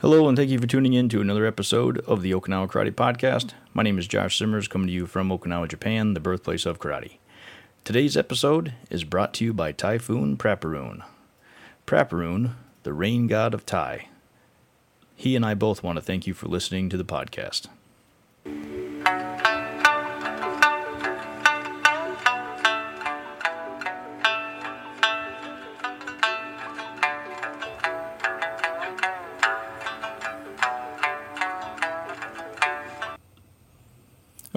Hello, and thank you for tuning in to another episode of the Okinawa Karate Podcast. My name is Josh Simmers, coming to you from Okinawa, Japan, the birthplace of karate. Today's episode is brought to you by Typhoon Prapiroon. Prapiroon, the rain god of Thai. He and I both want to thank you for listening to the podcast.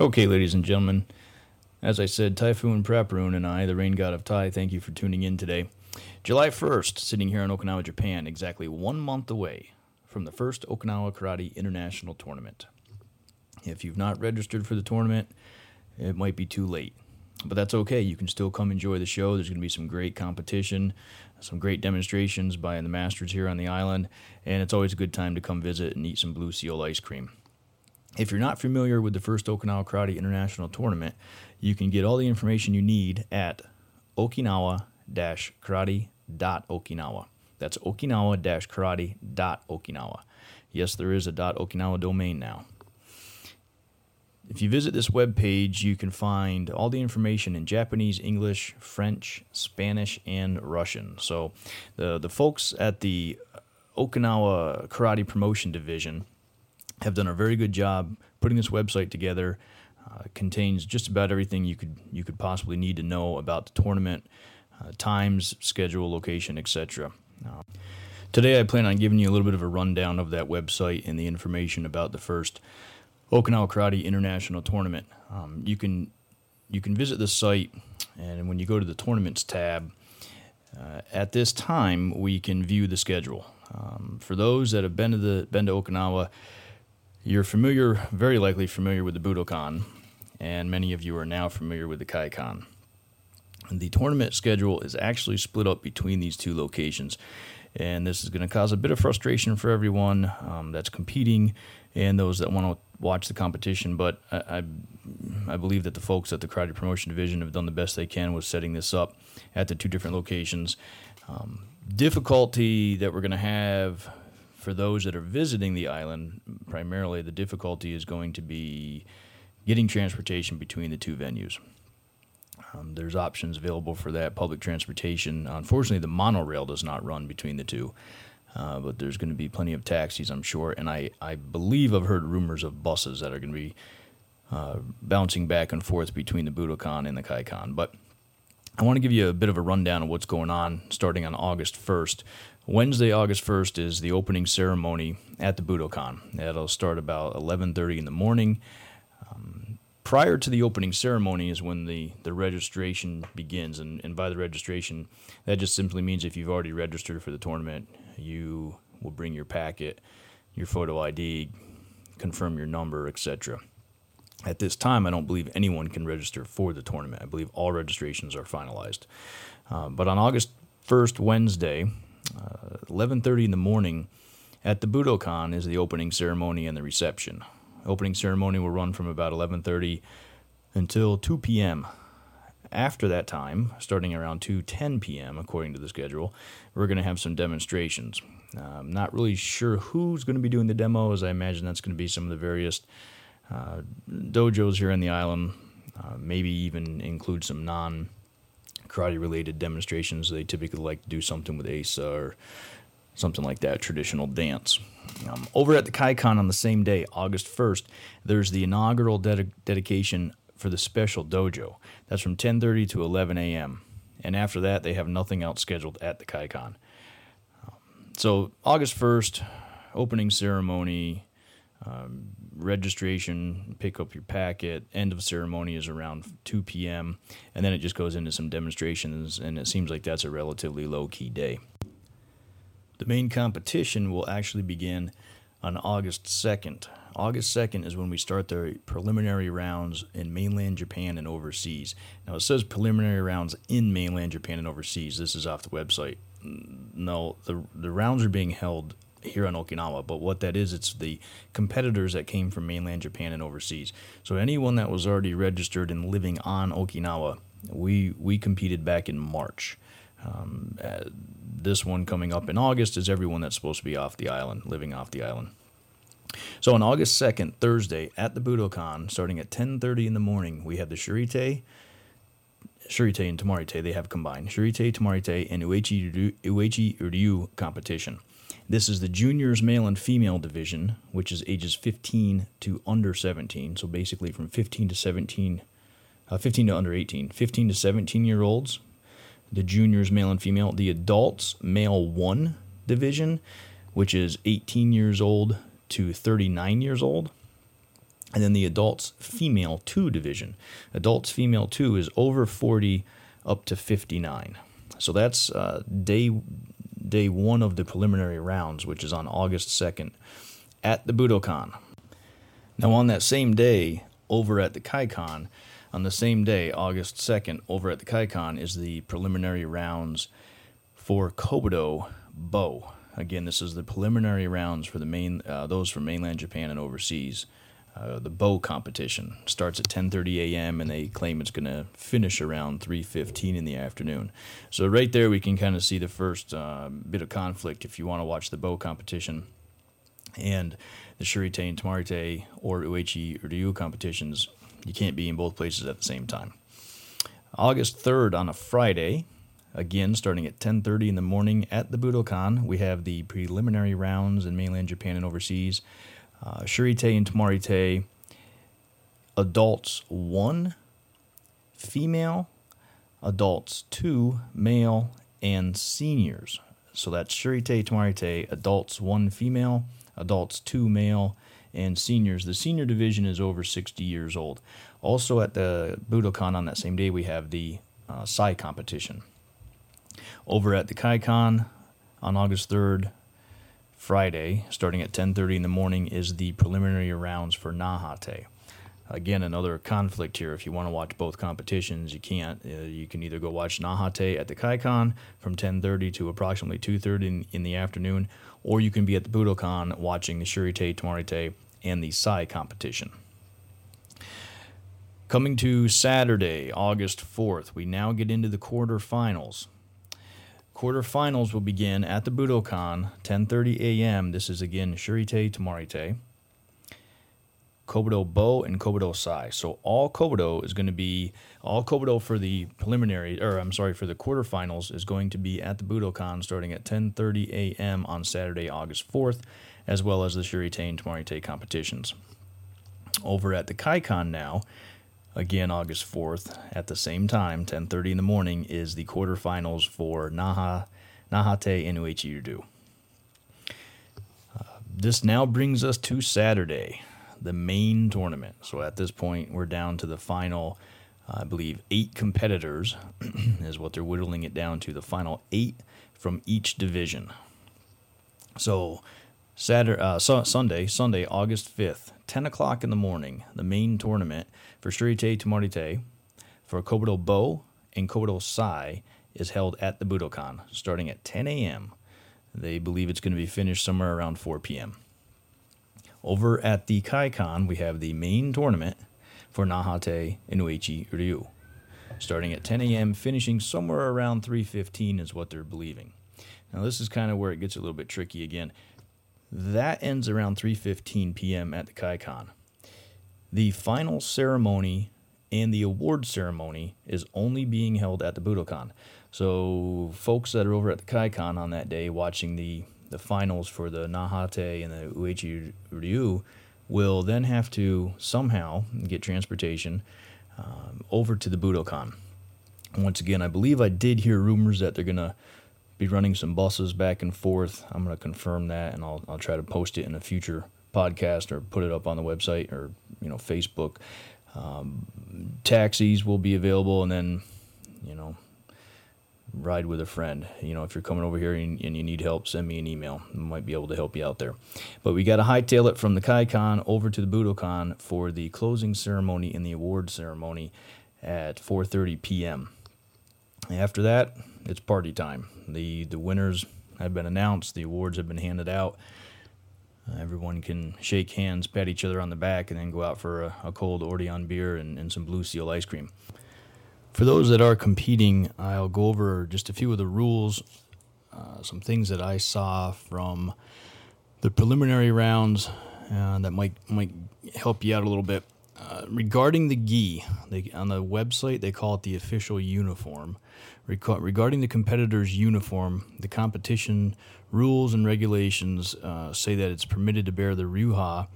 Okay, ladies and gentlemen, as I said, Typhoon Prapiroon and I, the rain god of Thai, thank you for tuning in today. July 1st, sitting here in Okinawa, Japan, exactly one month away from the first Okinawa Karate International Tournament. If you've not registered for the tournament, it might be too late. But that's okay. You can still come enjoy the show. There's going to be some great competition, some great demonstrations by the masters here on the island, and it's always a good time to come visit and eat some Blue Seal ice cream. If you're not familiar with the first Okinawa Karate International Tournament, you can get all the information you need at okinawa-karate.okinawa. That's okinawa-karate.okinawa. Yes, there is a .okinawa domain now. If you visit this web page, you can find all the information in Japanese, English, French, Spanish, and Russian. So the the folks at the Okinawa Karate Promotion Division have done a very good job putting this website together. Uh, contains just about everything you could you could possibly need to know about the tournament, uh, times, schedule, location, etc. Uh, today, I plan on giving you a little bit of a rundown of that website and the information about the first Okinawa Karate International Tournament. Um, you can you can visit the site, and when you go to the tournaments tab, uh, at this time we can view the schedule. Um, for those that have been to the been to Okinawa, you're familiar, very likely familiar with the Budokan, and many of you are now familiar with the Kaikan. The tournament schedule is actually split up between these two locations, and this is going to cause a bit of frustration for everyone um, that's competing and those that want to watch the competition. But I, I, I, believe that the folks at the Karate Promotion Division have done the best they can with setting this up at the two different locations. Um, difficulty that we're going to have for those that are visiting the island, primarily the difficulty is going to be getting transportation between the two venues. Um, there's options available for that public transportation. Unfortunately, the monorail does not run between the two, uh, but there's going to be plenty of taxis, I'm sure. And I, I believe I've heard rumors of buses that are going to be uh, bouncing back and forth between the Budokan and the Kaikan. But I want to give you a bit of a rundown of what's going on starting on August 1st. Wednesday, August 1st is the opening ceremony at the Budokan. That'll start about 11:30 in the morning prior to the opening ceremony is when the, the registration begins. And, and by the registration, that just simply means if you've already registered for the tournament, you will bring your packet, your photo ID, confirm your number, etc. At this time, I don't believe anyone can register for the tournament. I believe all registrations are finalized. Uh, but on August 1st, Wednesday, 11:30 in the morning, at the Budokan is the opening ceremony and the reception. Opening ceremony will run from about 11:30 until 2 p.m. After that time, starting around 2:10 p.m. according to the schedule, we're going to have some demonstrations. Uh, I'm not really sure who's going to be doing the demos. I imagine that's going to be some of the various uh, dojos here in the island. Uh, maybe even include some non karate related demonstrations. They typically like to do something with Eisa or something like that, traditional dance. Um, over at the Kaikan on the same day, August 1st, there's the inaugural dedication for the special dojo. That's from 10:30 to 11 a.m. And after that, they have nothing else scheduled at the Kaikan. Um, so August 1st, opening ceremony, um, registration, pick up your packet. End of ceremony is around 2 p.m. And then it just goes into some demonstrations, and it seems like that's a relatively low key day. The main competition will actually begin on August 2nd. August 2nd is when we start the preliminary rounds in mainland Japan and overseas. Now, it says preliminary rounds in mainland Japan and overseas. This is off the website. No, the, the rounds are being held here on Okinawa, but what that is, it's the competitors that came from mainland Japan and overseas. So anyone that was already registered and living on Okinawa, we we competed back in March. Um, uh, this one coming up in August is everyone that's supposed to be off the island, living off the island. So on August 2nd, Thursday, at the Budokan, starting at 10.30 in the morning, we have the Shurite, Shurite and Tomarite, they have combined. Shurite, Tomarite, and Uechi, Ryu, Uechi Ryu competition. This is the juniors male and female division, which is ages 15 to under 17. So basically from 15 to 17, uh, 15 to under 18. 15 to 17 year olds, the juniors male and female. The adults male 1 division, which is 18 years old to 39 years old. And then the adults female 2 division. Adults female 2 is over 40 up to 59. So that's uh, day day one of the preliminary rounds, which is on August 2nd at the Budokan. Now, on that same day, over at the Kaikan, on the same day, August 2nd, over at the Kaikan, is the preliminary rounds for Kobudo Bo. Again, this is the preliminary rounds for the main uh, those from mainland Japan and overseas. Uh, the bow competition starts at 10:30 a.m. and they claim it's going to finish around 3:15 in the afternoon. So right there, we can kind of see the first uh, bit of conflict if you want to watch the bow competition and the Shurite and Tomarite or Uechi Ryu competitions. You can't be in both places at the same time. August 3rd on a Friday, again starting at 10:30 in the morning at the Budokan, we have the preliminary rounds in mainland Japan and overseas uh, Shurite and Tomarite, adults one, female, adults two, male, and seniors. So that's Shurite, Tomarite, adults one female, adults two male, and seniors. The senior division is over 60 years old. Also at the Budokan on that same day, we have the uh, Sai competition. Over at the Kaikan on August 3rd, Friday, starting at 10:30 in the morning, is the preliminary rounds for Nahate. Again, another conflict here. If you want to watch both competitions, you can't. Uh, you can either go watch Nahate at the Kaikan from 10:30 to approximately 2:30 in, the afternoon, or you can be at the Budokan watching the Shurite, Tomarite, and the Sai competition. Coming to Saturday, August 4th, we now get into the quarterfinals. Quarterfinals will begin at the Budokan, 10:30 a.m. This is again Shurite Tomarite, Kobudo Bo, and Kobudo Sai. So all Kobudo is going to be all Kobudo for the preliminary, or I'm sorry, for the quarterfinals is going to be at the Budokan starting at 10:30 a.m. on Saturday, August 4th, as well as the Shurite and Tomarite competitions. Over at the Kaikan now, again August 4th at the same time 10:30 in the morning is the quarterfinals for Naha Nahate Uechi uh, this now brings us to Saturday, the main tournament. So at this point, we're down to the final, I believe, eight competitors, is what they're whittling it down to. The final eight from each division. So Saturday, uh, Sunday, Sunday, August 5th, 10 o'clock in the morning, the main tournament for Shurite Tomarite for Kobudo Bo and Kobudo Sai is held at the Budokan starting at 10 a.m. They believe it's going to be finished somewhere around 4 p.m. Over at the Kaikan, we have the main tournament for Nahate Inuichi Ryu. Starting at 10 a.m., finishing somewhere around 3.15 is what they're believing. Now, this is kind of where it gets a little bit tricky again. That ends around 3:15 p.m. at the Kaikan. The final ceremony and the award ceremony is only being held at the Budokan. So folks that are over at the Kaikan on that day watching the the finals for the Nahate and the Uechi Ryu will then have to somehow get transportation um, over to the Budokan. Once again, I believe I did hear rumors that they're gonna be running some buses back and forth. I'm going to confirm that, and I'll I'll try to post it in a future podcast or put it up on the website or you know Facebook. Um, taxis will be available, and then you know ride with a friend. You know, if you're coming over here and, and, you need help, send me an email. I might be able to help you out there. But we got to hightail it from the Kaikan over to the Budokan for the closing ceremony and the award ceremony at 4:30 p.m. After that, it's party time. The the winners have been announced. The awards have been handed out. Uh, everyone can shake hands, pat each other on the back, and then go out for a, a cold Orion beer and, and some Blue Seal ice cream. For those that are competing, I'll go over just a few of the rules, uh, some things that I saw from the preliminary rounds uh, that might might help you out a little bit. Uh, regarding the gi, they, on the website they call it the official uniform. Regarding the competitor's uniform, the competition rules and regulations uh, say that it's permitted to bear the ryuha,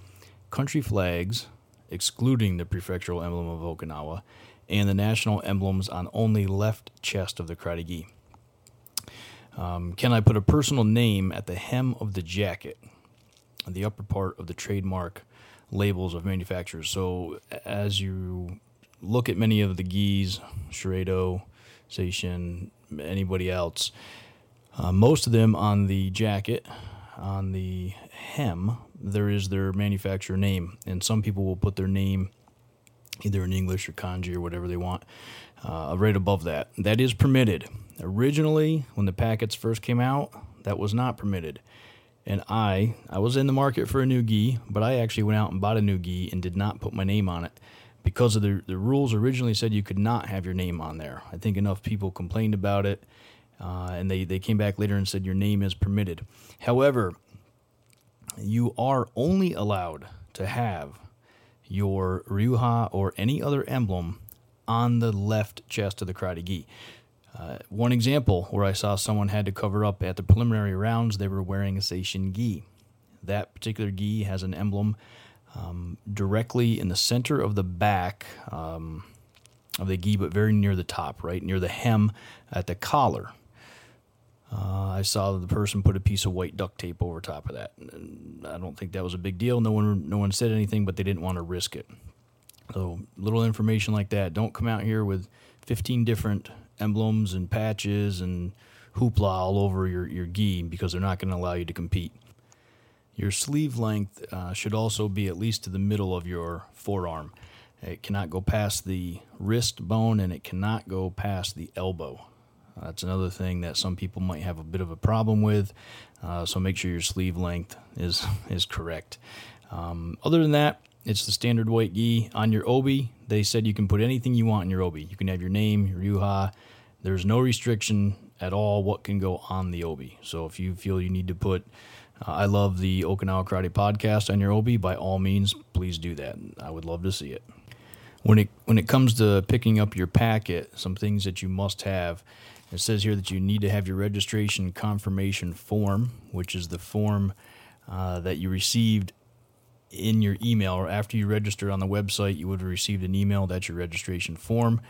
country flags, excluding the prefectural emblem of Okinawa, and the national emblems on only left chest of the karate gi. Um, can I put a personal name at the hem of the jacket, the upper part of the trademark labels of manufacturers? So as you look at many of the gis, Shureido, Seishin, anybody else, uh, most of them on the jacket, on the hem, there is their manufacturer name, and some people will put their name either in English or kanji or whatever they want, uh, right above that. That is permitted. Originally, when the packets first came out, that was not permitted. And I, I was in the market for a new gi, but I actually went out and bought a new gi and did not put my name on it because of the the rules originally said you could not have your name on there. I think enough people complained about it, uh, and they they came back later and said your name is permitted. However, you are only allowed to have your ryuha or any other emblem on the left chest of the karate gi. Uh, one example where I saw someone had to cover up at the preliminary rounds, they were wearing a Seishin gi. That particular gi has an emblem um, directly in the center of the back um, of the gi, but very near the top, right near the hem at the collar. Uh, I saw the person put a piece of white duct tape over top of that. I don't think that was a big deal. No one, no one said anything, but they didn't want to risk it. So little information like that. Don't come out here with 15 different emblems and patches and hoopla all over your, your gi because they're not going to allow you to compete. Your sleeve length uh, should also be at least to the middle of your forearm. It cannot go past the wrist bone and it cannot go past the elbow. That's another thing that some people might have a bit of a problem with. Uh, so make sure your sleeve length is is correct. Um, other than that, it's the standard white gi on your obi. They said you can put anything you want in your obi. You can have your name, your ryuha. There's no restriction at all what can go on the obi. So if you feel you need to put uh, I love the Okinawa Karate podcast on your obi, by all means, please do that. I would love to see it. When it when it comes to picking up your packet, some things that you must have it says here that you need to have your registration confirmation form, which is the form uh, that you received in your email or after you registered on the website. You would have received an email. That's your registration form.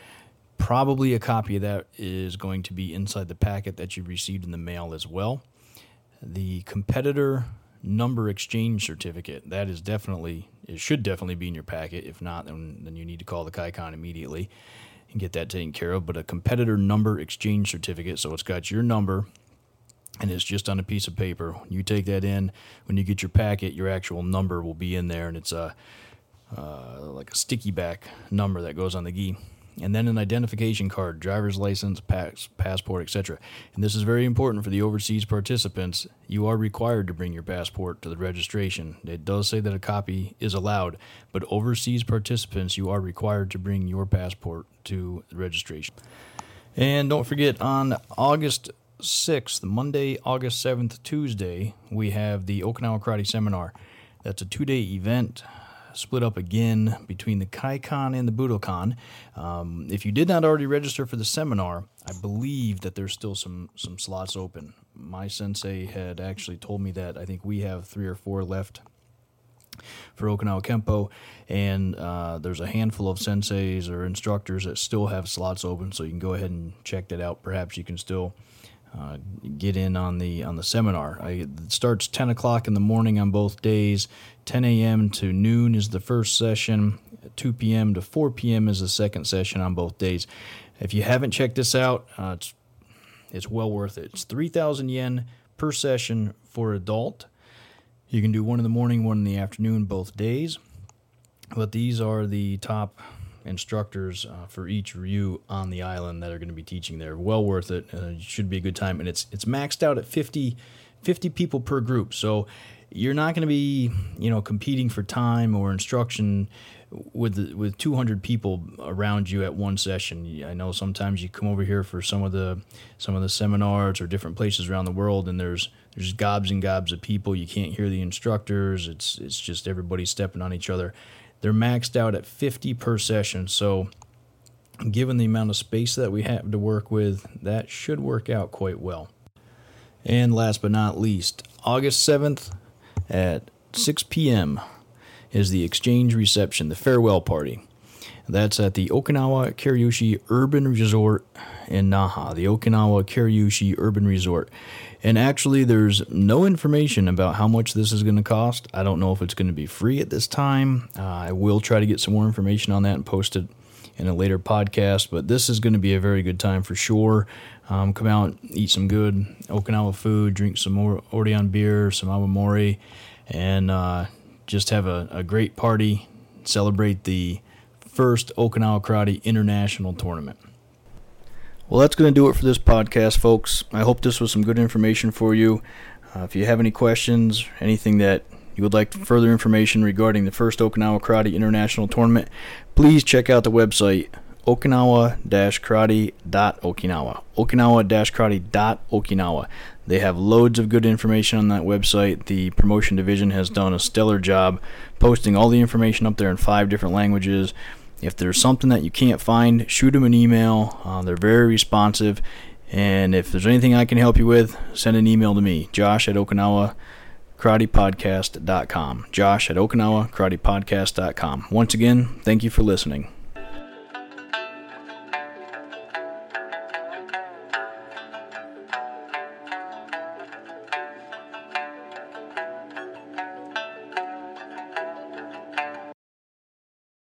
Probably a copy of that is going to be inside the packet that you received in the mail as well. The competitor number exchange certificate that is definitely it should definitely be in your packet. If not, then then you need to call the Kaikan immediately and get that taken care of. But a competitor number exchange certificate, so it's got your number and it's just on a piece of paper. You take that in when you get your packet, your actual number will be in there, and it's a uh, like a sticky back number that goes on the gi and then an identification card, driver's license, pass, passport, etc. And this is very important for the overseas participants. You are required to bring your passport to the registration. It does say that a copy is allowed, but overseas participants, you are required to bring your passport to the registration. And don't forget, on August 6th, Monday, August 7th, Tuesday, we have the Okinawa Karate Seminar. That's a two day event split up again between the Kaikan and the Budokan. Um, if you did not already register for the seminar, I believe that there's still some some slots open. My sensei had actually told me that I think we have three or four left for Okinawa Kempo, and uh, there's a handful of senseis or instructors that still have slots open, so you can go ahead and check that out. Perhaps you can still uh, get in on the on the seminar. I, it starts 10 o'clock in the morning on both days. 10 a.m. to noon is the first session. 2 p.m. to 4 p.m. is the second session on both days. If you haven't checked this out, uh, it's it's well worth it. It's 3,000 yen per session for adult. You can do one in the morning, one in the afternoon, both days. But these are the top instructors uh, for each ryu on the island that are going to be teaching there. Well worth it. Uh, should be a good time, and it's it's maxed out at 50, 50 people per group. So you're not going to be you know competing for time or instruction with the, with 200 people around you at one session. I know sometimes you come over here for some of the some of the seminars or different places around the world, and there's there's gobs and gobs of people. You can't hear the instructors. It's it's just everybody stepping on each other. They're maxed out at 50 per session, so given the amount of space that we have to work with, that should work out quite well. And last but not least, August 7th at 6 p.m. is the exchange reception, the farewell party. That's at the Okinawa Kariushi Urban Resort in Naha, the Okinawa Kariushi Urban Resort. And actually, there's no information about how much this is going to cost. I don't know if it's going to be free at this time. Uh, I will try to get some more information on that and post it in a later podcast. But this is going to be a very good time for sure. Um, come out, eat some good Okinawa food, drink some more Orion beer, some Awamori, and uh, just have a, a great party. Celebrate the first Okinawa Karate International Tournament. Well, that's going to do it for this podcast, folks. I hope this was some good information for you. Uh, if you have any questions, anything that you would like further information regarding the first Okinawa Karate International Tournament, please check out the website okinawa-karate.okinawa. okinawa-karate.okinawa. They have loads of good information on that website. The promotion division has done a stellar job posting all the information up there in five different languages. If there's something that you can't find, shoot them an email. Uh, they're very responsive. And if there's anything I can help you with, send an email to me, josh at okinawa karatepodcast.com. Josh at okinawa karatepodcast.com. Once again, thank you for listening.